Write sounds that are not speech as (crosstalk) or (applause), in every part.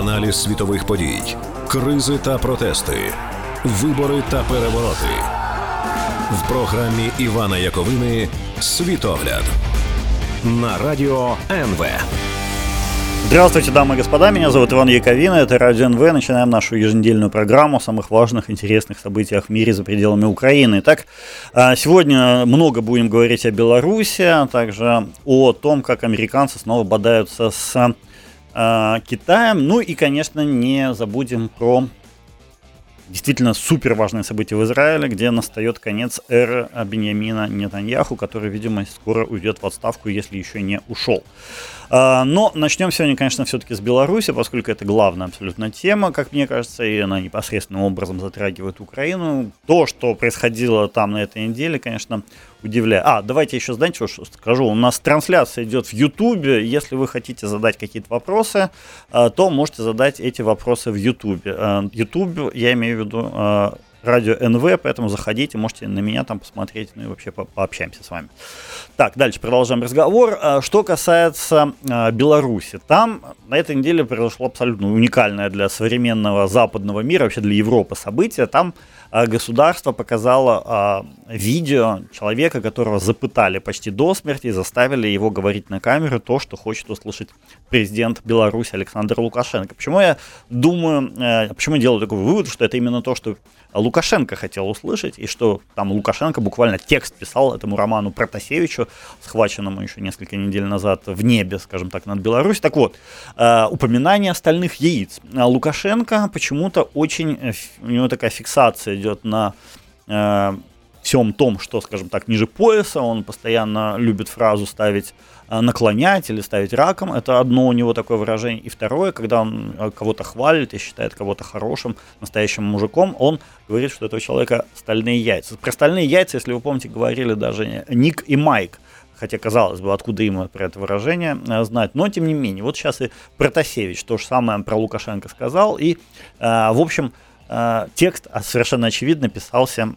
аналіз світових подій, кризи та протести, вибори та перевороти в програмі Івана Яковини Світогляд на радіо НВ. Здравствуйте, дамы и господа, меня зовут Иван Яковина, это Радио НВ. Начинаем нашу еженедельную программу о самых важных, интересных событиях в мире за пределами Украины. Так, а, сегодня много будем говорить о Беларуси, а также о том, как американцы снова бодаются с а, Китаем. Ну и, конечно, не забудем про действительно супер важное событие в Израиле, где настает конец эры Беньямина Нетаньяху, который, видимо, скоро уйдет в отставку, если еще не ушел. А, но начнем сегодня, конечно, все-таки с Беларуси, поскольку это главная абсолютно тема, как мне кажется, и она непосредственным образом затрагивает Украину. То, что происходило там на этой неделе, конечно, удивляет. А, давайте еще, знаете, что скажу. У нас трансляция идет в Ютубе. Если вы хотите задать какие-то вопросы, а, то можете задать эти вопросы в Ютубе. Ютуб, я имею в виду а, радио НВ, поэтому заходите, можете на меня там посмотреть, ну и вообще по пообщаемся с вами. Так, дальше продолжаем разговор. Что касается Беларуси, там на этой неделе произошло абсолютно уникальное для современного западного мира, вообще для Европы событие. Там государство показало видео человека, которого запытали почти до смерти и заставили его говорить на камеру то, что хочет услышать президент Беларуси Александр Лукашенко. Почему я думаю, э, почему я делаю такой вывод, что это именно то, что Лукашенко хотел услышать, и что там Лукашенко буквально текст писал этому Роману Протасевичу, схваченному еще несколько недель назад в небе, скажем так, над Беларусью. Так вот, э, упоминание остальных яиц. А Лукашенко почему-то очень, э, у него такая фиксация идет на э, всем том, что, скажем так, ниже пояса, он постоянно любит фразу ставить а, наклонять или ставить раком, это одно у него такое выражение. И второе, когда он а, кого-то хвалит и считает кого-то хорошим, настоящим мужиком, он говорит, что этого человека стальные яйца. Про стальные яйца, если вы помните, говорили даже Ник и Майк, хотя, казалось бы, откуда им про это выражение а, знать, но тем не менее, вот сейчас и Протасевич то же самое про Лукашенко сказал, и, в общем, текст совершенно очевидно писался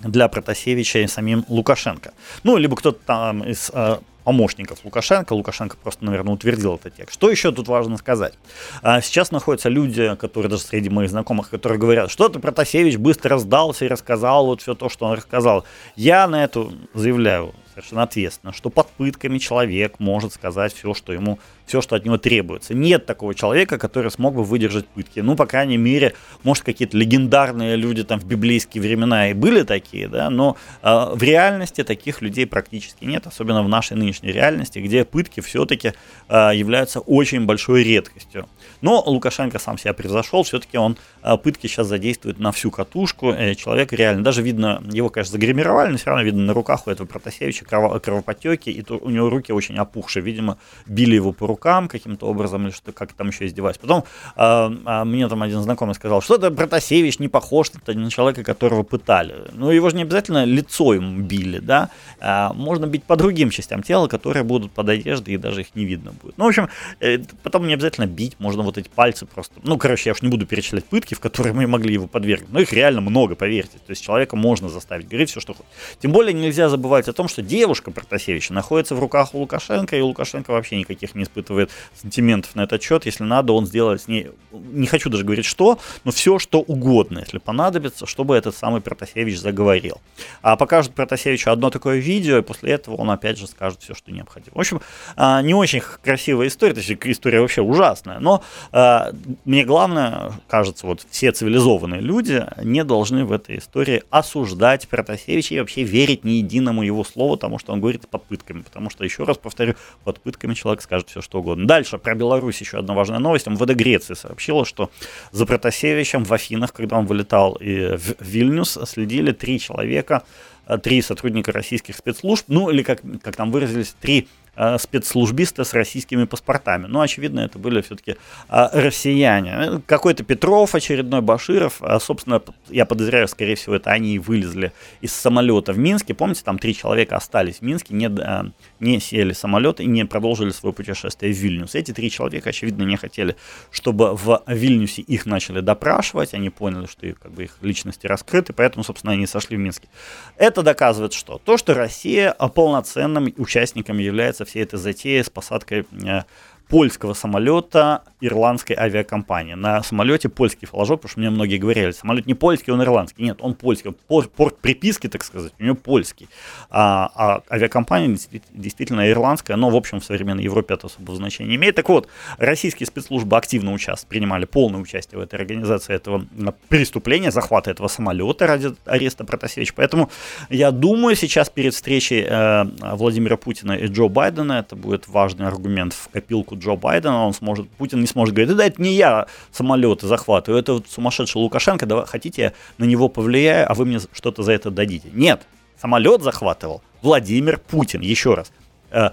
для Протасевича и самим Лукашенко. Ну, либо кто-то там из э, помощников Лукашенко. Лукашенко просто, наверное, утвердил этот текст. Что еще тут важно сказать? А, сейчас находятся люди, которые даже среди моих знакомых, которые говорят, что ты, Протасевич, быстро сдался и рассказал вот все то, что он рассказал. Я на это заявляю совершенно ответственно, что под пытками человек может сказать все, что ему все, что от него требуется. Нет такого человека, который смог бы выдержать пытки. Ну, по крайней мере, может, какие-то легендарные люди там в библейские времена и были такие, да, но э, в реальности таких людей практически нет, особенно в нашей нынешней реальности, где пытки все-таки э, являются очень большой редкостью. Но Лукашенко сам себя превзошел, все-таки он э, пытки сейчас задействует на всю катушку. Э, человек реально, даже видно, его, конечно, загримировали, но все равно видно на руках у этого Протасевича кровопотеки, и то, у него руки очень опухшие, видимо, били его по рукам каким-то образом, или что как там еще издевались. Потом э, мне там один знакомый сказал, что это Протасевич не похож на человека, которого пытали. Ну, его же не обязательно лицо ему били, да, э, можно бить по другим частям тела, которые будут под одеждой, и даже их не видно будет. Ну, в общем, э, потом не обязательно бить, можно вот эти пальцы просто, ну, короче, я уж не буду перечислять пытки, в которые мы могли его подвергнуть, но их реально много, поверьте, то есть человека можно заставить говорить все, что хочет. Тем более нельзя забывать о том, что девушка Протасевича находится в руках у Лукашенко, и Лукашенко вообще никаких не испытывает испытывает сантиментов на этот счет. Если надо, он сделает с ней, не хочу даже говорить что, но все, что угодно, если понадобится, чтобы этот самый Протасевич заговорил. А покажут Протасевичу одно такое видео, и после этого он опять же скажет все, что необходимо. В общем, а, не очень красивая история, то есть история вообще ужасная, но а, мне главное, кажется, вот все цивилизованные люди не должны в этой истории осуждать Протасевича и вообще верить ни единому его слову, тому, что он говорит под пытками, потому что, еще раз повторю, под пытками человек скажет все, что что угодно. Дальше про Беларусь еще одна важная новость. МВД Греции сообщила, что за Протасевичем в Афинах, когда он вылетал в Вильнюс, следили три человека, э, три сотрудника российских спецслужб, ну или как, как там выразились, три Э, спецслужбисты с российскими паспортами. Но, очевидно, это были все-таки э, россияне. Какой-то Петров, очередной Баширов. Собственно, я подозреваю, скорее всего, это они и вылезли из самолета в Минске. Помните, там три человека остались в Минске, не, э, не сели самолет и не продолжили свое путешествие в Вильнюс. Эти три человека, очевидно, не хотели, чтобы в Вильнюсе их начали допрашивать. Они поняли, что их, как бы, их личности раскрыты, поэтому, собственно, они сошли в Минске. Это доказывает что? То, что Россия полноценным участником является всей этой затеи с посадкой э, польского самолета ирландской авиакомпании. На самолете польский флажок, потому что мне многие говорили, самолет не польский, он ирландский. Нет, он польский. Порт, порт приписки, так сказать, у него польский. А, а авиакомпания действительно ирландская, но, в общем, в современной Европе это особого значения не имеет. Так вот, российские спецслужбы активно участвовали, принимали полное участие в этой организации этого преступления, захвата этого самолета ради ареста Протасевича. Поэтому я думаю, сейчас перед встречей э, Владимира Путина и Джо Байдена это будет важный аргумент в копилку Джо Байдена. Он сможет, Путин не сможет говорить, да это не я самолеты захватываю, это вот сумасшедший Лукашенко, да, хотите я на него повлияю, а вы мне что-то за это дадите. Нет, самолет захватывал Владимир Путин. Еще раз, э,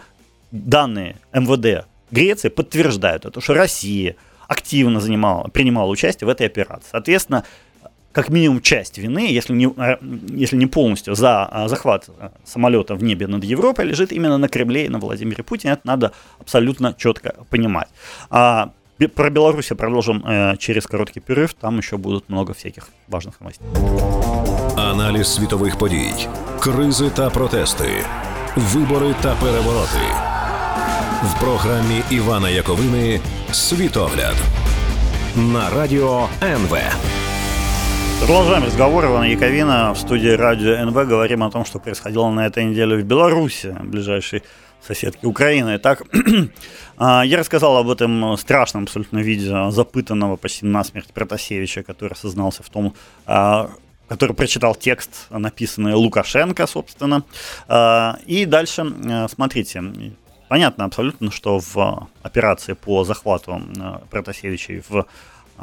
данные МВД Греции подтверждают это, что Россия активно занимала, принимала участие в этой операции. Соответственно, как минимум часть вины, если не, э, если не полностью, за э, захват э, самолета в небе над Европой лежит именно на Кремле и на Владимире Путине. Это надо абсолютно четко понимать. А про Беларусь продолжим через короткий перерыв. Там еще будут много всяких важных новостей. Аналіз світових подій, кризи та протести, вибори та перевороти в програмі Івана Яковини Світогляд на радіо НВ. Продолжаем разговор. Ивана Яковина в студии радио НВ. Говорим о том, что происходило на этой неделе в Беларуси, ближайшей соседке Украины. Так, (clears throat) а, я рассказал об этом страшном абсолютно видео запытанного почти насмерть Протасевича, который сознался в том, а, который прочитал текст, написанный Лукашенко, собственно. А, и дальше, смотрите, понятно абсолютно, что в операции по захвату Протасевича в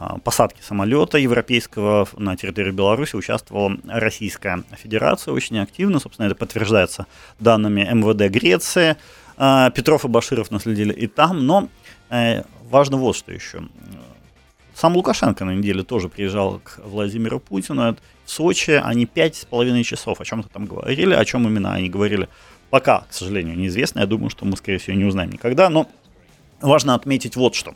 а, посадки самолета европейского на территории Беларуси участвовала Российская Федерация очень активно. Собственно, это подтверждается данными МВД Греции. А, Петров и Баширов наследили и там. Но э, важно вот что еще. Сам Лукашенко на неделе тоже приезжал к Владимиру Путину в Сочи. Они пять с половиной часов о чем-то там говорили. О чем именно они говорили, пока, к сожалению, неизвестно. Я думаю, что мы, скорее всего, не узнаем никогда. Но Важно отметить вот что.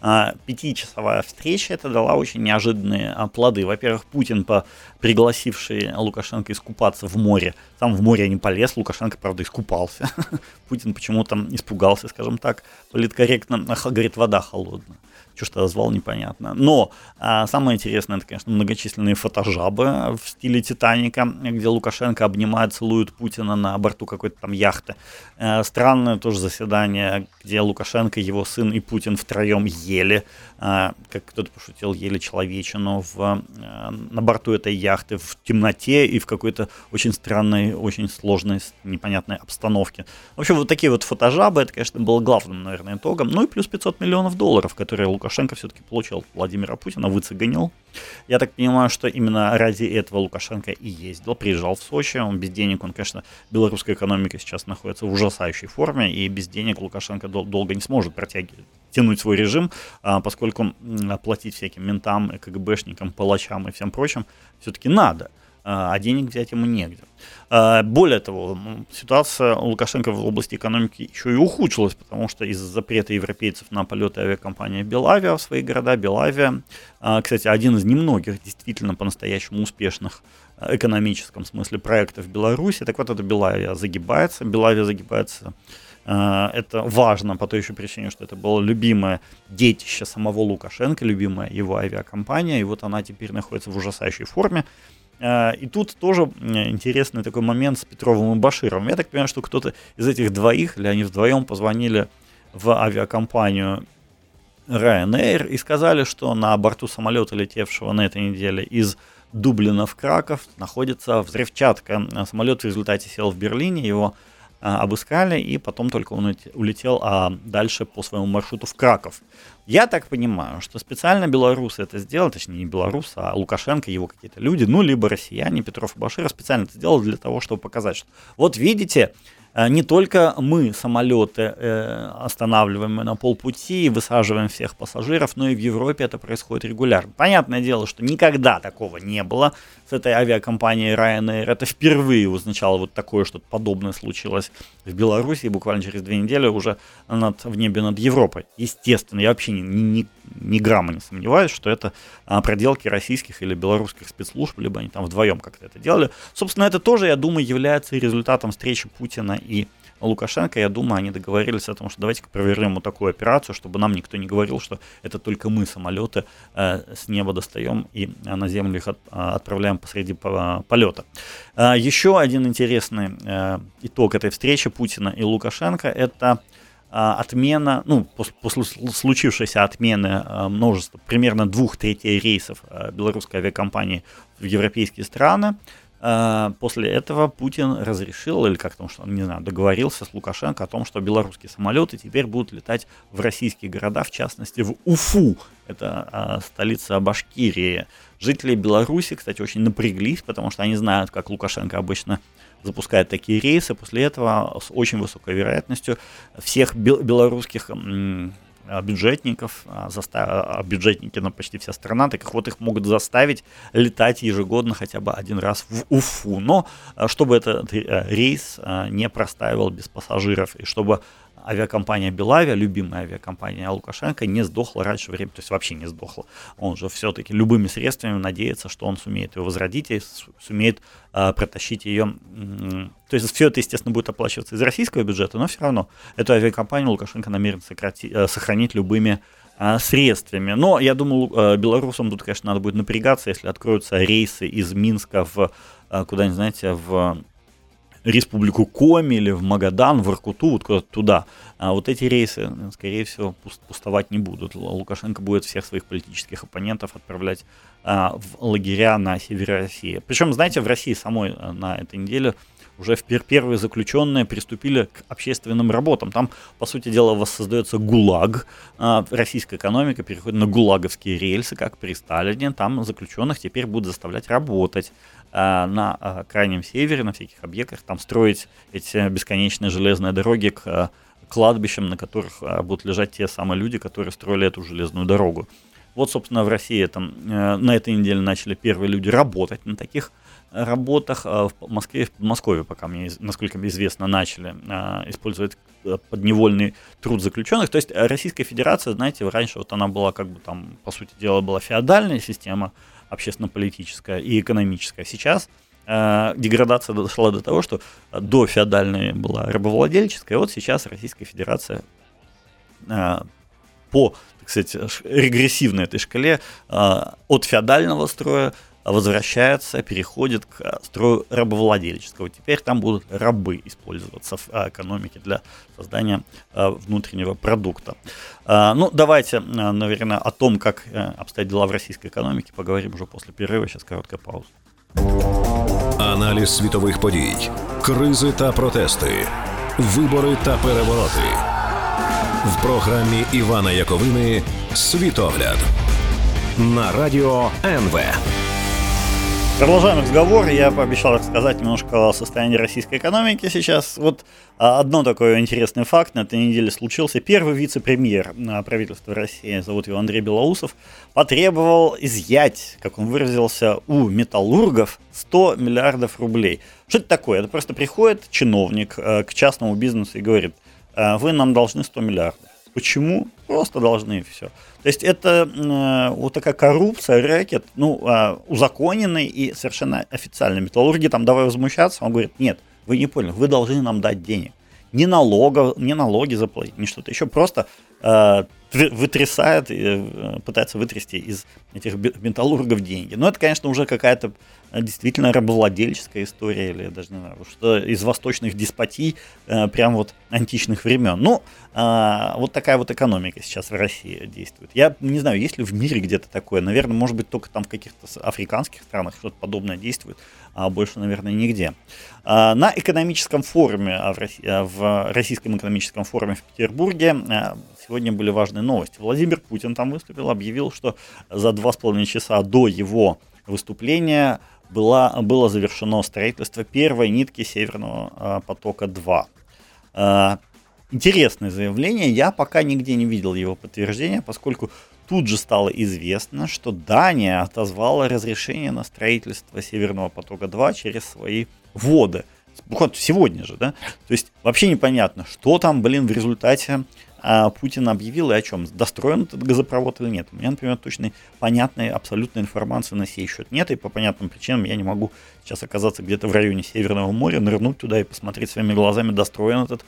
А, пятичасовая встреча это дала очень неожиданные а, плоды. Во-первых, Путин, пригласивший Лукашенко искупаться в море, сам в море не полез, Лукашенко, правда, искупался. (laughs) Путин почему-то испугался, скажем так, политкорректно, говорит, вода холодная что что звал, непонятно. Но а, самое интересное, это, конечно, многочисленные фотожабы в стиле Титаника, где Лукашенко обнимает, целует Путина на борту какой-то там яхты. А, странное тоже заседание, где Лукашенко, его сын и Путин втроем ели, как кто-то пошутил, ели человечину в, а, на борту этой яхты в темноте и в какой-то очень странной, очень сложной, непонятной обстановке. В общем, вот такие вот фотожабы, это, конечно, было главным, наверное, итогом. Ну и плюс 500 миллионов долларов, которые Лукашенко все-таки получил Владимира Путина, выцеганил. Я так понимаю, что именно ради этого Лукашенко и ездил, приезжал в Сочи. Он без денег, он, конечно, белорусская экономика сейчас находится в ужасающей форме, и без денег Лукашенко дол- долго не сможет протягивать, тянуть свой режим, а, поскольку платить всяким ментам, КГБшникам, палачам и всем прочим все-таки надо – а, а денег взять ему негде. А, более того, ситуация у Лукашенко в области экономики еще и ухудшилась, потому что из-за запрета европейцев на полеты авиакомпании Белавиа в свои города, Белавиа, а, кстати, один из немногих действительно по-настоящему успешных экономическом смысле проектов Беларуси, так вот эта Белавия загибается, Белавия загибается это важно по той еще причине, что это было любимое детище самого Лукашенко, любимая его авиакомпания, и вот она теперь находится в ужасающей форме. Э, и тут тоже интересный такой момент с Петровым и Башировым. Я так понимаю, что кто-то из этих двоих, или они вдвоем позвонили в авиакомпанию Ryanair и сказали, что на борту самолета, летевшего на этой неделе из Дублина в Краков, находится взрывчатка. Самолет в результате сел в Берлине, его а, обыскали, и потом только он улетел а дальше по своему маршруту в Краков. Я так понимаю, что специально белорусы это сделали, точнее не белорус, а Лукашенко, его какие-то люди, ну, либо россияне, Петров и Баширов специально это сделали для того, чтобы показать, что вот видите, не только мы самолеты э, останавливаем на полпути и высаживаем всех пассажиров, но и в Европе это происходит регулярно. Понятное дело, что никогда такого не было с этой авиакомпанией Ryanair. Это впервые означало вот такое, что-то подобное случилось в Беларуси, буквально через две недели уже над, в небе над Европой. Естественно, я вообще ни, ни, ни грамма не сомневаюсь, что это а, проделки российских или белорусских спецслужб, либо они там вдвоем как-то это делали. Собственно, это тоже, я думаю, является результатом встречи Путина и Лукашенко, я думаю, они договорились о том, что давайте-ка провернем вот такую операцию, чтобы нам никто не говорил, что это только мы самолеты э, с неба достаем и э, на землю их от, э, отправляем посреди полета. Э, еще один интересный э, итог этой встречи Путина и Лукашенко – это отмена, ну, после случившейся отмены множества, примерно двух третей рейсов белорусской авиакомпании в европейские страны, после этого Путин разрешил, или как там, что, не знаю, договорился с Лукашенко о том, что белорусские самолеты теперь будут летать в российские города, в частности в Уфу, это а, столица Башкирии. Жители Беларуси, кстати, очень напряглись, потому что они знают, как Лукашенко обычно запускает такие рейсы. После этого с очень высокой вероятностью всех белорусских а, бюджетников, а, застав... А, бюджетники на почти вся страна, так вот их могут заставить летать ежегодно хотя бы один раз в Уфу. Но чтобы этот э, рейс не простаивал без пассажиров и чтобы авиакомпания Белавия, любимая авиакомпания Лукашенко, не сдохла раньше времени, то есть вообще не сдохла. Он же все-таки любыми средствами надеется, что он сумеет ее возродить и сумеет э, протащить ее. То есть все это, естественно, будет оплачиваться из российского бюджета, но все равно эту авиакомпанию Лукашенко намерен сократи, э, сохранить любыми э, средствами. Но я думаю, э, белорусам тут, конечно, надо будет напрягаться, если откроются рейсы из Минска в э, куда-нибудь, знаете, в республику Коми или в Магадан, в Иркуту, вот куда-то туда. А вот эти рейсы, скорее всего, пустовать не будут. Лукашенко будет всех своих политических оппонентов отправлять а, в лагеря на севере России. Причем, знаете, в России самой а, на этой неделе уже первые заключенные приступили к общественным работам. Там, по сути дела, воссоздается ГУЛАГ. А, российская экономика переходит на ГУЛАГовские рельсы, как при Сталине. Там заключенных теперь будут заставлять работать а, на а, крайнем севере, на всяких объектах, там строить эти бесконечные железные дороги к кладбищам, на которых будут лежать те самые люди, которые строили эту железную дорогу. Вот, собственно, в России там, э, на этой неделе начали первые люди работать на таких работах а, в Москве, в Подмосковье, пока мне, насколько мне известно, начали а, использовать э, подневольный труд заключенных. То есть Российская Федерация, знаете, раньше вот она была как бы там, по сути дела, была феодальная система общественно-политическая и экономическая. Сейчас э, деградация дошла до того, что до феодальной была рабовладельческая, вот сейчас Российская Федерация э, по, так сказать, регрессивной этой шкале э, от феодального строя возвращается, переходит к строю рабовладельческого. Теперь там будут рабы использоваться в а, экономике для создания а, внутреннего продукта. А, ну, давайте, наверное, о том, как э, обстоят дела в российской экономике, поговорим уже после перерыва. Сейчас короткая пауза. Аналіз світових подій, кризи та протести, вибори та перевороти в програмі Івана Яковини Світогляд на радіо НВ. Продолжаем разговор. Я пообещал рассказать немножко о состоянии российской экономики сейчас. Вот а, одно такой интересный факт на этой неделе случился. Первый вице-премьер а, правительства России, зовут его Андрей Белоусов, потребовал изъять, как он выразился, у металлургов 100 миллиардов рублей. Что это такое? Это просто приходит чиновник а, к частному бизнесу и говорит, вы нам должны 100 миллиардов. Почему? Просто должны все. То есть это вот такая коррупция, рэкет, ну, э, узаконенный и совершенно официальный. Металлурги там давай возмущаться, он говорит, нет, вы не поняли, вы должны нам дать денег. Не, налогов, не налоги заплатить, не что-то еще, просто э, вытрясает, э, пытается вытрясти из этих металлургов деньги. Но это, конечно, уже какая-то действительно рабовладельческая история, или даже не знаю, что из восточных деспотий, э, прям вот античных времен. Ну, э, вот такая вот экономика сейчас в России действует. Я не знаю, есть ли в мире где-то такое. Наверное, может быть, только там в каких-то африканских странах что-то подобное действует, а больше, наверное, нигде. Э, на экономическом форуме, России, в Российском экономическом форуме в Петербурге сегодня были важные новости. Владимир Путин там выступил, объявил, что за два с половиной часа до его выступления была, было завершено строительство первой нитки Северного а, потока-2. А, интересное заявление, я пока нигде не видел его подтверждения, поскольку тут же стало известно, что Дания отозвала разрешение на строительство Северного потока-2 через свои воды. Вот сегодня же, да, то есть вообще непонятно, что там, блин, в результате а Путин объявил и о чем? Достроен этот газопровод или нет? У меня, например, точной, понятной, абсолютной информации на сей счет нет, и по понятным причинам я не могу сейчас оказаться где-то в районе Северного моря, нырнуть туда и посмотреть своими глазами, достроен этот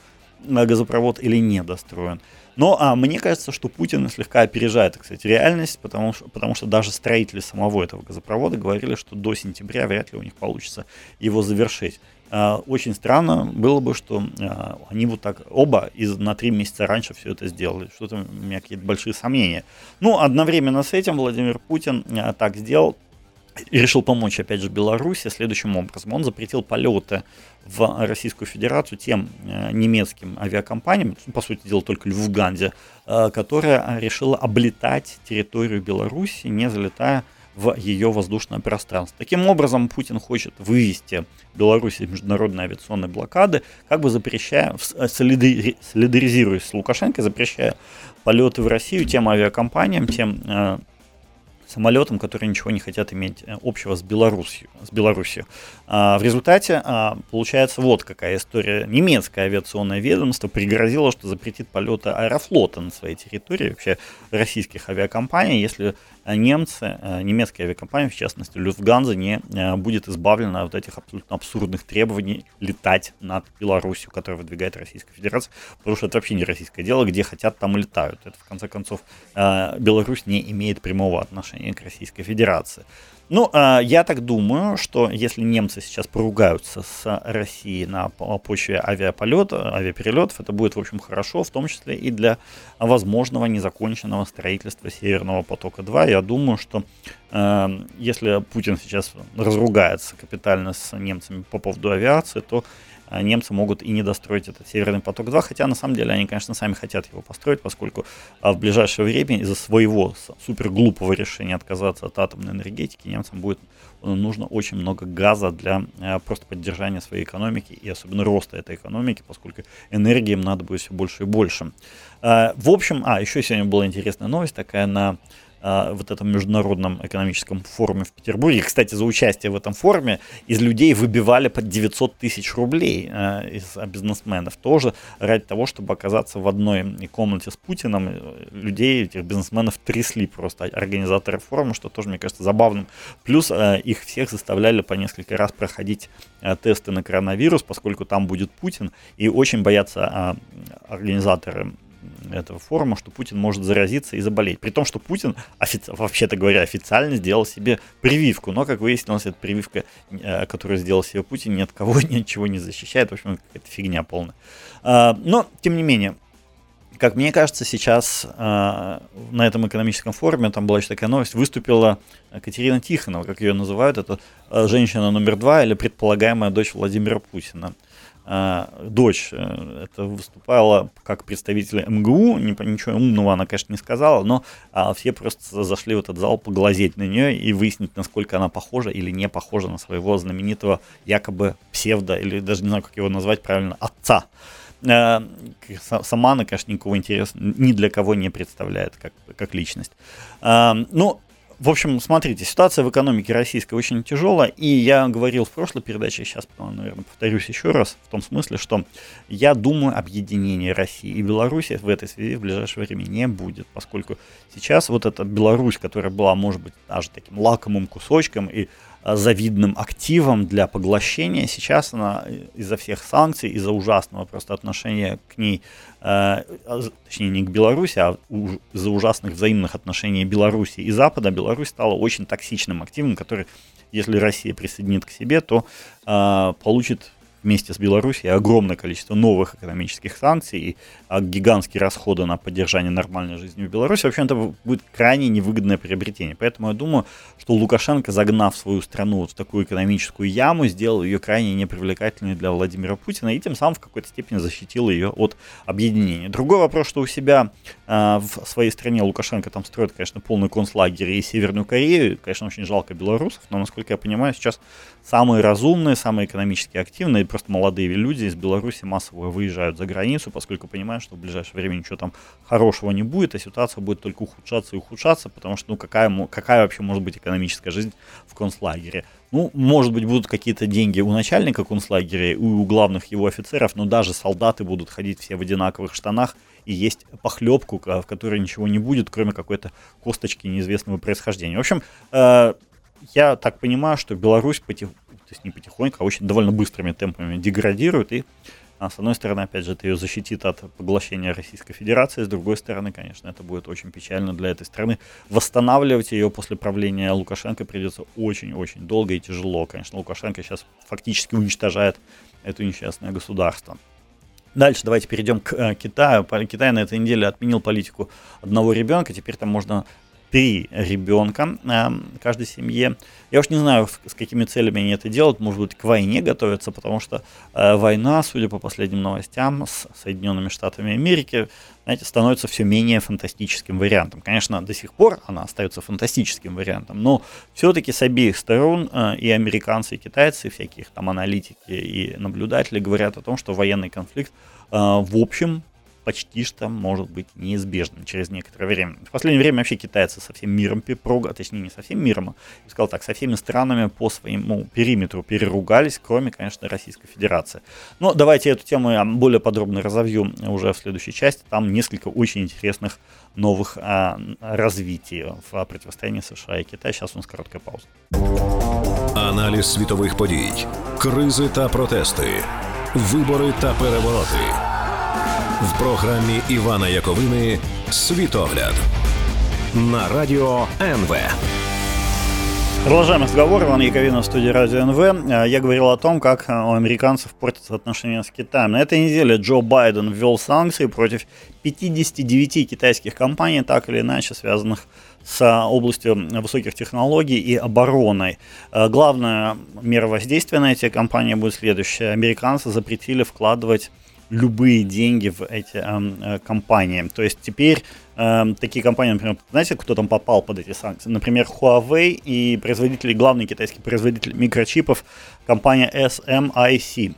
а, газопровод или не достроен. Но а, мне кажется, что Путин слегка опережает, кстати, реальность, потому что, потому что даже строители самого этого газопровода говорили, что до сентября вряд ли у них получится его завершить. А, очень странно было бы, что а, они вот так оба из, на три месяца раньше все это сделали. Что-то у меня какие-то большие сомнения. Ну, одновременно с этим Владимир Путин а, так сделал, и решил помочь, опять же, Беларуси следующим образом. Он запретил полеты в Российскую Федерацию тем немецким авиакомпаниям, по сути дела только Люфтганзе, которая решила облетать территорию Беларуси, не залетая в ее воздушное пространство. Таким образом, Путин хочет вывести Беларусь из международной авиационной блокады, как бы запрещая, э, солидаризируясь с Лукашенко, запрещая полеты в Россию тем авиакомпаниям, тем э, самолетам, которые ничего не хотят иметь э, общего с Беларусью. С Беларусью. А, в результате а, получается вот какая история. Немецкое авиационное ведомство пригрозило, что запретит полеты аэрофлота на своей территории, вообще российских авиакомпаний, если немцы, э, немецкие авиакомпании, в частности Люфтганза, не э, будет избавлена от этих абсолютно абсурдных требований летать над Беларусью, которую выдвигает Российская Федерация, потому что это вообще не российское дело, где хотят, там и летают. Это, в конце концов, Беларусь не имеет прямого отношения к Российской Федерации. Ну, а, я так думаю, что если немцы сейчас поругаются с Россией на почве авиаполета, авиаперелетов, это будет, в общем, хорошо, в том числе и для возможного незаконченного строительства Северного потока-2. Я думаю, что э, если Путин сейчас разругается капитально с немцами по поводу авиации, то а немцы могут и не достроить этот Северный поток-2, хотя на самом деле они, конечно, сами хотят его построить, поскольку а, в ближайшее время из-за своего супер глупого решения отказаться от атомной энергетики немцам будет э, нужно очень много газа для э, просто поддержания своей экономики и особенно роста этой экономики, поскольку энергии им надо будет все больше и больше. А, в общем, а, еще сегодня была интересная новость такая на а, вот этом международном экономическом форуме в Петербурге. Кстати, за участие в этом форуме из людей выбивали под 900 тысяч рублей э, из бизнесменов. Тоже ради того, чтобы оказаться в одной комнате с Путиным. Людей, этих бизнесменов трясли просто организаторы форума, что тоже, мне кажется, забавным. Плюс их всех заставляли по несколько раз проходить тесты на коронавирус, поскольку там будет Путин. И очень боятся организаторы этого форума, что Путин может заразиться и заболеть. При том, что Путин, офици- вообще-то говоря, официально сделал себе прививку. Но, как выяснилось, эта прививка, э, которую сделал себе Путин, ни от кого (laughs) ничего не защищает. В общем, какая-то фигня полная. А, но, тем не менее, как мне кажется, сейчас э, на этом экономическом форуме, там была еще такая новость, выступила Катерина Тихонова, как ее называют, это э, женщина номер два или предполагаемая дочь Владимира Путина. А, дочь э, это выступала как представитель МГУ, ничего умного она, конечно, не сказала, но а, все просто зашли в этот зал поглазеть на нее и выяснить, насколько она похожа или не похожа на своего знаменитого якобы псевдо, или даже не знаю, как его назвать правильно, отца. Э, сама она, конечно, никакого интереса ни для кого не представляет как, как личность. А, ну, в общем, смотрите, ситуация в экономике российской очень тяжелая, и я говорил в прошлой передаче, сейчас, наверное, повторюсь еще раз, в том смысле, что я думаю, объединение России и Беларуси в этой связи в ближайшее время не будет, поскольку сейчас вот эта Беларусь, которая была, может быть, даже таким лакомым кусочком и завидным активом для поглощения. Сейчас она из-за всех санкций, из-за ужасного просто отношения к ней, э, точнее не к Беларуси, а из-за ужасных взаимных отношений Беларуси и Запада, Беларусь стала очень токсичным активом, который, если Россия присоединит к себе, то э, получит вместе с Белоруссией огромное количество новых экономических санкций и а, гигантские расходы на поддержание нормальной жизни в Беларуси, вообще это будет крайне невыгодное приобретение. Поэтому я думаю, что Лукашенко, загнав свою страну вот в такую экономическую яму, сделал ее крайне непривлекательной для Владимира Путина и тем самым в какой-то степени защитил ее от объединения. Другой вопрос, что у себя э, в своей стране Лукашенко там строит, конечно, полный концлагерь и Северную Корею. Конечно, очень жалко белорусов, но, насколько я понимаю, сейчас самые разумные, самые экономически активные, просто молодые люди из Беларуси массово выезжают за границу, поскольку понимают, что в ближайшее время ничего там хорошего не будет, а ситуация будет только ухудшаться и ухудшаться, потому что, ну, какая, какая вообще может быть экономическая жизнь в концлагере? Ну, может быть, будут какие-то деньги у начальника концлагеря и у главных его офицеров, но даже солдаты будут ходить все в одинаковых штанах и есть похлебку, в которой ничего не будет, кроме какой-то косточки неизвестного происхождения. В общем, э, я так понимаю, что Беларусь потих... то есть не потихоньку, а очень довольно быстрыми темпами деградирует, и а с одной стороны, опять же, это ее защитит от поглощения Российской Федерации, с другой стороны, конечно, это будет очень печально для этой страны. Восстанавливать ее после правления Лукашенко придется очень-очень долго и тяжело. Конечно, Лукашенко сейчас фактически уничтожает это несчастное государство. Дальше давайте перейдем к э, Китаю. Китай на этой неделе отменил политику одного ребенка. Теперь там можно три ребенка э, каждой семье. Я уж не знаю, с, с какими целями они это делают. Может быть, к войне готовятся, потому что э, война, судя по последним новостям, с Соединенными Штатами Америки, знаете, становится все менее фантастическим вариантом. Конечно, до сих пор она остается фантастическим вариантом, но все-таки с обеих сторон э, и американцы, и китайцы, и всяких там аналитики и наблюдатели говорят о том, что военный конфликт э, в общем почти что может быть неизбежным через некоторое время. В последнее время вообще китайцы со всем миром, а точнее не со всем миром, а, сказал так, со всеми странами по своему периметру переругались, кроме, конечно, Российской Федерации. Но давайте эту тему я более подробно разовью уже в следующей части. Там несколько очень интересных новых а, развитий в противостоянии США и Китая. Сейчас у нас короткая пауза. Аналіз світових подій, кризи та протести, вибори та перевороти в програмі Івана Яковини Світогляд на радіо НВ. Продолжаем разговор. Иван Яковина в студии Радио НВ. Я говорил о том, как у американцев портятся отношения с Китаем. На этой неделе Джо Байден ввел санкции против 59 китайских компаний, так или иначе связанных с областью высоких технологий и обороной. Главная мера воздействия на эти компании будет следующая. Американцы запретили вкладывать любые деньги в эти э, компании. То есть теперь э, такие компании, например, знаете, кто там попал под эти санкции? Например, Huawei и производители, главный китайский производитель микрочипов, компания SMIC.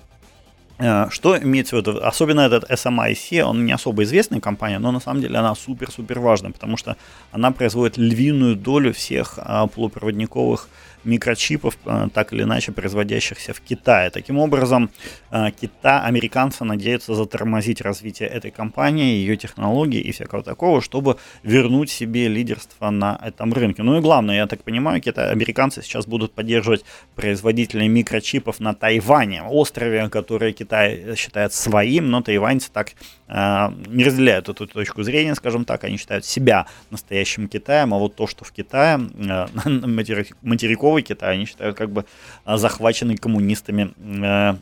Э, что имеется в виду? Особенно этот SMIC, он не особо известная компания, но на самом деле она супер-супер важная, потому что она производит львиную долю всех а, полупроводниковых микрочипов, э, так или иначе производящихся в Китае. Таким образом, э, Кита, американцы надеются затормозить развитие этой компании, ее технологий и всякого такого, чтобы вернуть себе лидерство на этом рынке. Ну и главное, я так понимаю, Китай, американцы сейчас будут поддерживать производителей микрочипов на Тайване, острове, который Китай считает своим, но тайваньцы так не разделяют эту точку зрения, скажем так, они считают себя настоящим Китаем, а вот то, что в Китае, э, (laughs) материковый Китай, они считают как бы а, захваченный коммунистами, э,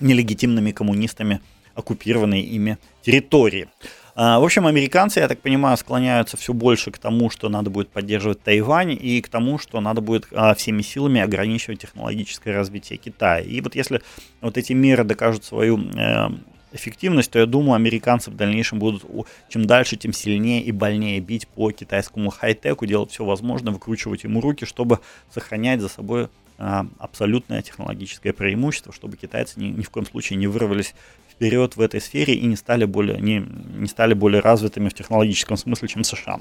нелегитимными коммунистами оккупированные ими территории. В общем, американцы, я так понимаю, склоняются все больше к тому, что надо будет поддерживать Тайвань и к тому, что надо будет всеми силами ограничивать технологическое развитие Китая. И вот если вот эти меры докажут свою э, эффективность, то я думаю, американцы в дальнейшем будут чем дальше, тем сильнее и больнее бить по китайскому хай-теку, делать все возможное, выкручивать ему руки, чтобы сохранять за собой а, абсолютное технологическое преимущество, чтобы китайцы ни, ни в коем случае не вырвались вперед в этой сфере и не стали более, не, не стали более развитыми в технологическом смысле, чем США.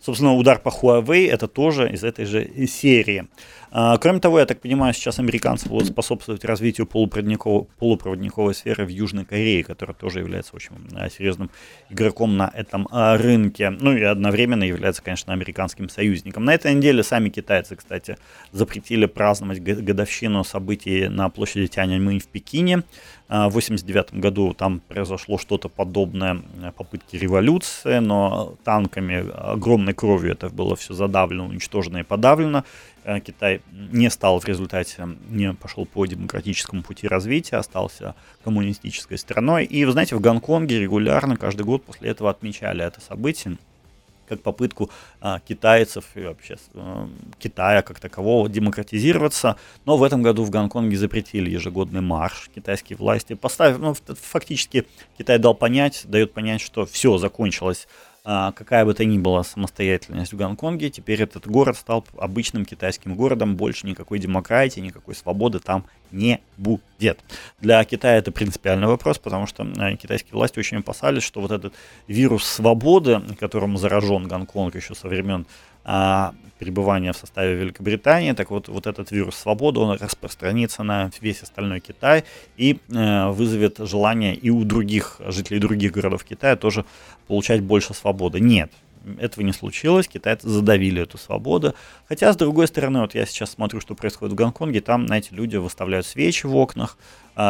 Собственно, удар по Huawei это тоже из этой же серии. А, кроме того, я так понимаю, сейчас американцы будут способствовать развитию полупроводниковой, полупроводниковой сферы в Южной Корее, которая тоже является очень а, серьезным игроком на этом а, рынке. Ну и одновременно является, конечно, американским союзником. На этой неделе сами китайцы, кстати, запретили праздновать годовщину событий на площади Тяньаньмэнь в Пекине. В 1989 году там произошло что-то подобное попытке революции, но танками, огромной кровью это было все задавлено, уничтожено и подавлено. Э, Китай не стал в результате, не пошел по демократическому пути развития, остался коммунистической страной. И, вы знаете, в Гонконге регулярно каждый год после этого отмечали это событие как попытку а, китайцев и вообще а, Китая как такового демократизироваться. Но в этом году в Гонконге запретили ежегодный марш китайские власти. Поставив, ну, фактически Китай дал понять, дает понять, что все закончилось а, какая бы то ни была самостоятельность в Гонконге, теперь этот город стал обычным китайским городом, больше никакой демократии, никакой свободы там не будет. Нет. Для Китая это принципиальный вопрос, потому что э, китайские власти очень опасались, что вот этот вирус свободы, которым заражен Гонконг еще со времен а, пребывания в составе Великобритании, так вот, вот этот вирус свободы, он распространится на весь остальной Китай и э, вызовет желание и у других жителей других городов Китая тоже получать больше свободы. Нет, этого не случилось, китайцы задавили эту свободу. Хотя, с другой стороны, вот я сейчас смотрю, что происходит в Гонконге, там, знаете, люди выставляют свечи в окнах,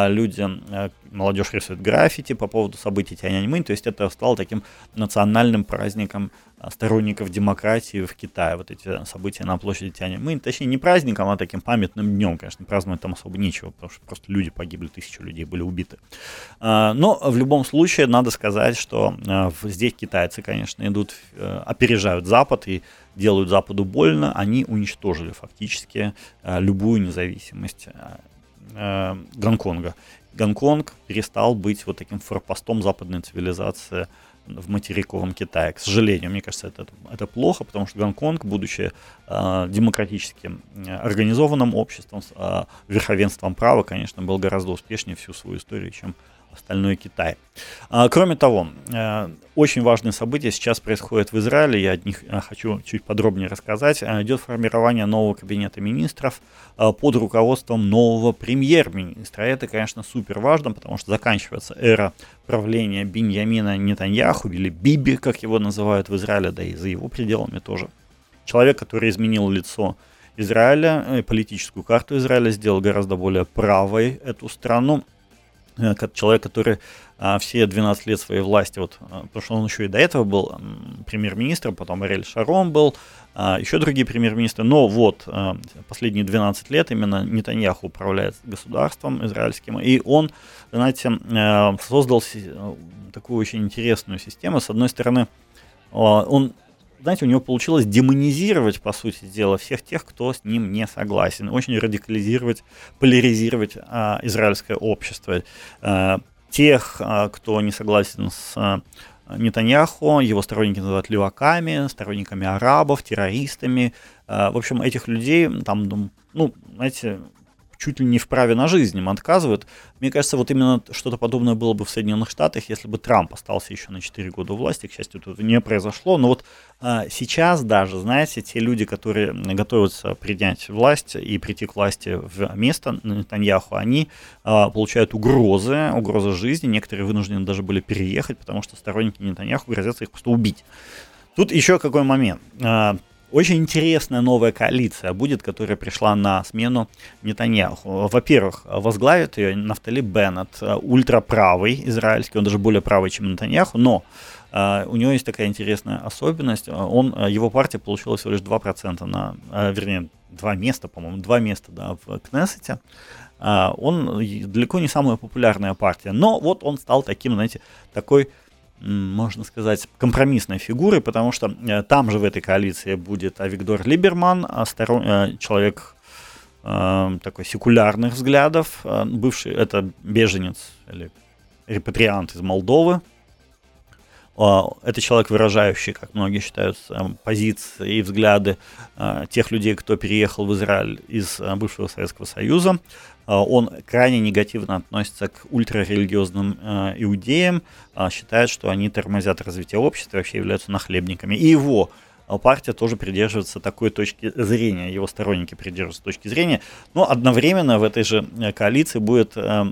люди, э, молодежь рисует граффити по поводу событий Тяньаньмэнь, то есть это стало таким национальным праздником а, сторонников демократии в Китае, вот эти события на площади Тяньаньмэнь, точнее не праздником, а таким памятным днем, конечно, праздновать там особо нечего, потому что просто люди погибли, тысячи людей были убиты. А, но в любом случае надо сказать, что здесь китайцы, конечно, идут, э, опережают Запад и делают Западу больно, они уничтожили фактически любую независимость э, Гонконга. Гонконг перестал быть вот таким форпостом западной цивилизации в материковом Китае. К сожалению, мне кажется, это, это плохо, потому что Гонконг, будучи э, демократически организованным обществом, э, верховенством права, конечно, был гораздо успешнее всю свою историю, чем остальной Китай. А, кроме того, э, очень важные события сейчас происходят в Израиле, я о них э, хочу чуть подробнее рассказать. Э, идет формирование нового кабинета министров под руководством нового премьер-министра. Это, конечно, супер важно, потому что заканчивается эра правления Беньямина Нетаньяху, или Биби, как его называют в Израиле, да и за его пределами тоже. Человек, который изменил лицо Израиля, политическую карту Израиля, сделал гораздо более правой эту страну. Э, человек, который а, все 12 лет своей власти, вот, а, потому что он еще и до этого был премьер-министром, потом Арель Шарон был, а, еще другие премьер-министры, но вот последние 12 лет именно Нетаньяху управляет государством израильским, и он, знаете, а, создал такую очень интересную систему. С одной стороны, он знаете, у него получилось демонизировать, по сути дела, всех тех, кто с ним не согласен, очень радикализировать, поляризировать а, израильское общество. А, тех, а, кто не согласен с а, Нетаньяху, его сторонники называют леваками, сторонниками арабов, террористами. А, в общем, этих людей там, ну, знаете, чуть ли не в праве на жизнь им отказывают. Мне кажется, вот именно что-то подобное было бы в Соединенных Штатах, если бы Трамп остался еще на 4 года у власти. К счастью, это не произошло. Но вот а, сейчас даже, знаете, те люди, которые готовятся принять власть и прийти к власти в место Нетаньяху, они а, получают угрозы, угрозы жизни. Некоторые вынуждены даже были переехать, потому что сторонники Нетаньяху грозятся их просто убить. Тут еще какой момент. Очень интересная новая коалиция будет, которая пришла на смену Нетаньяху. Во-первых, возглавит ее Нафтали Беннет, ультраправый израильский, он даже более правый, чем Нетаньяху, но Uh, у него есть такая интересная особенность. Он, его партия получила всего лишь 2% на, вернее, два места, по-моему, два места да, в Кнессете. Он далеко не самая популярная партия, но вот он стал таким, знаете, такой можно сказать, компромиссной фигурой, потому что э, там же в этой коалиции будет Авигдор Либерман, а э, человек э, такой секулярных взглядов, бывший, это беженец или репатриант из Молдовы, это человек, выражающий, как многие считают, позиции и взгляды тех людей, кто переехал в Израиль из бывшего Советского Союза. А, он крайне негативно относится к ультрарелигиозным э, иудеям, а, считает, что они тормозят развитие общества и вообще являются нахлебниками. И его а, партия тоже придерживается такой точки зрения, его сторонники придерживаются точки зрения, но одновременно в этой же э, коалиции будет э,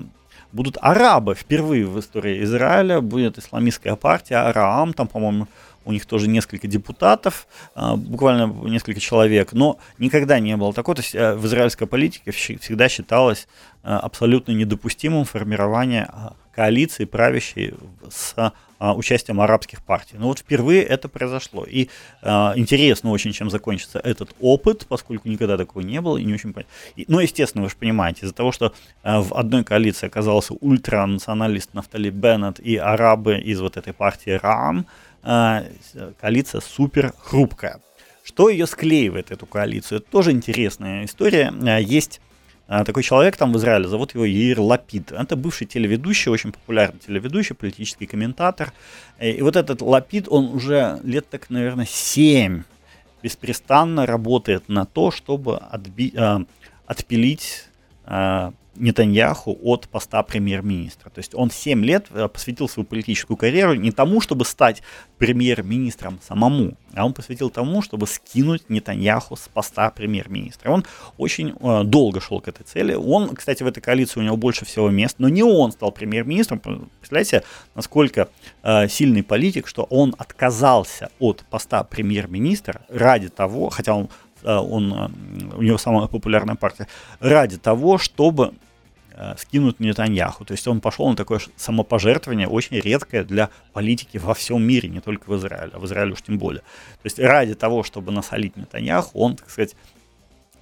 будут арабы. Впервые в истории Израиля будет исламистская партия Араам, там, по-моему, у них тоже несколько депутатов, а, буквально несколько человек, но никогда не было такого, то есть э, в израильской политике всегда считалось э, абсолютно недопустимым формирование а, коалиции, правящей с а, участием арабских партий. Но вот впервые это произошло. И а, интересно очень, чем закончится этот опыт, поскольку никогда такого не было и не очень понятно. Но, естественно, вы же понимаете, из-за того, что а, в одной коалиции оказался ультранационалист Нафтали Беннет и арабы из вот этой партии РАМ, а, коалиция супер хрупкая. Что ее склеивает, эту коалицию? Это тоже интересная история. А, есть а, такой человек там в Израиле, зовут его Яир Лапид. Это бывший телеведущий, очень популярный телеведущий, политический комментатор. И вот этот Лапид, он уже лет так, наверное, 7 беспрестанно работает на то, чтобы отби- отпилить Нетаньяху от поста премьер-министра. То есть он 7 лет э, посвятил свою политическую карьеру не тому, чтобы стать премьер-министром самому, а он посвятил тому, чтобы скинуть Нетаньяху с поста премьер-министра. Он очень э, долго шел к этой цели. Он, кстати, в этой коалиции у него больше всего мест, но не он стал премьер-министром. Представляете, насколько э, сильный политик, что он отказался от поста премьер-министра ради того, хотя он Э, он, э, у него самая популярная партия, ради того, чтобы э, скинуть Нетаньяху. То есть он пошел на такое самопожертвование, очень редкое для политики во всем мире, не только в Израиле, а в Израиле уж тем более. То есть ради того, чтобы насолить Нетаньяху, он, так сказать,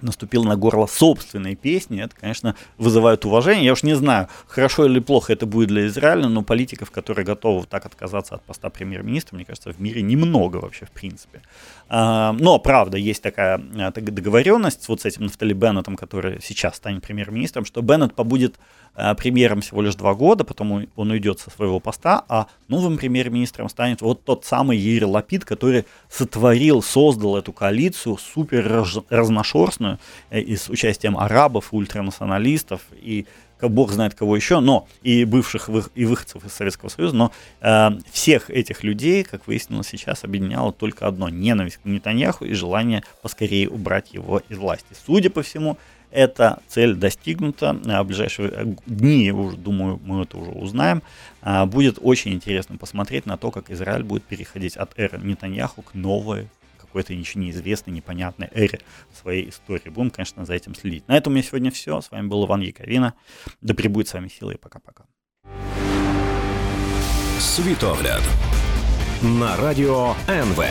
наступил на горло собственной песни, это, конечно, вызывает уважение. Я уж не знаю, хорошо или плохо это будет для Израиля, но политиков, которые готовы так отказаться от поста премьер-министра, мне кажется, в мире немного вообще, в принципе. Но, правда, есть такая а, договоренность вот с этим Нафтали Беннетом, который сейчас станет премьер-министром, что Беннет побудет а, премьером всего лишь два года, потом он уйдет со своего поста, а новым премьер-министром станет вот тот самый Ири Лапид, который сотворил, создал эту коалицию супер разношерстную э, и с участием арабов, ультранационалистов и бог знает кого еще, но и бывших и выходцев из Советского Союза, но э, всех этих людей, как выяснилось сейчас, объединяло только одно – ненависть к Нетаньяху и желание поскорее убрать его из власти. Судя по всему, эта цель достигнута. В ближайшие э, дни, я уже думаю, мы это уже узнаем. А, будет очень интересно посмотреть на то, как Израиль будет переходить от эры Нетаньяху к новой какой-то ничего неизвестной, непонятной эре своей истории. Будем, конечно, за этим следить. На этом у меня сегодня все. С вами был Иван Яковина. Да пребудет с вами сила и пока-пока. Світогляд на радіо НВ.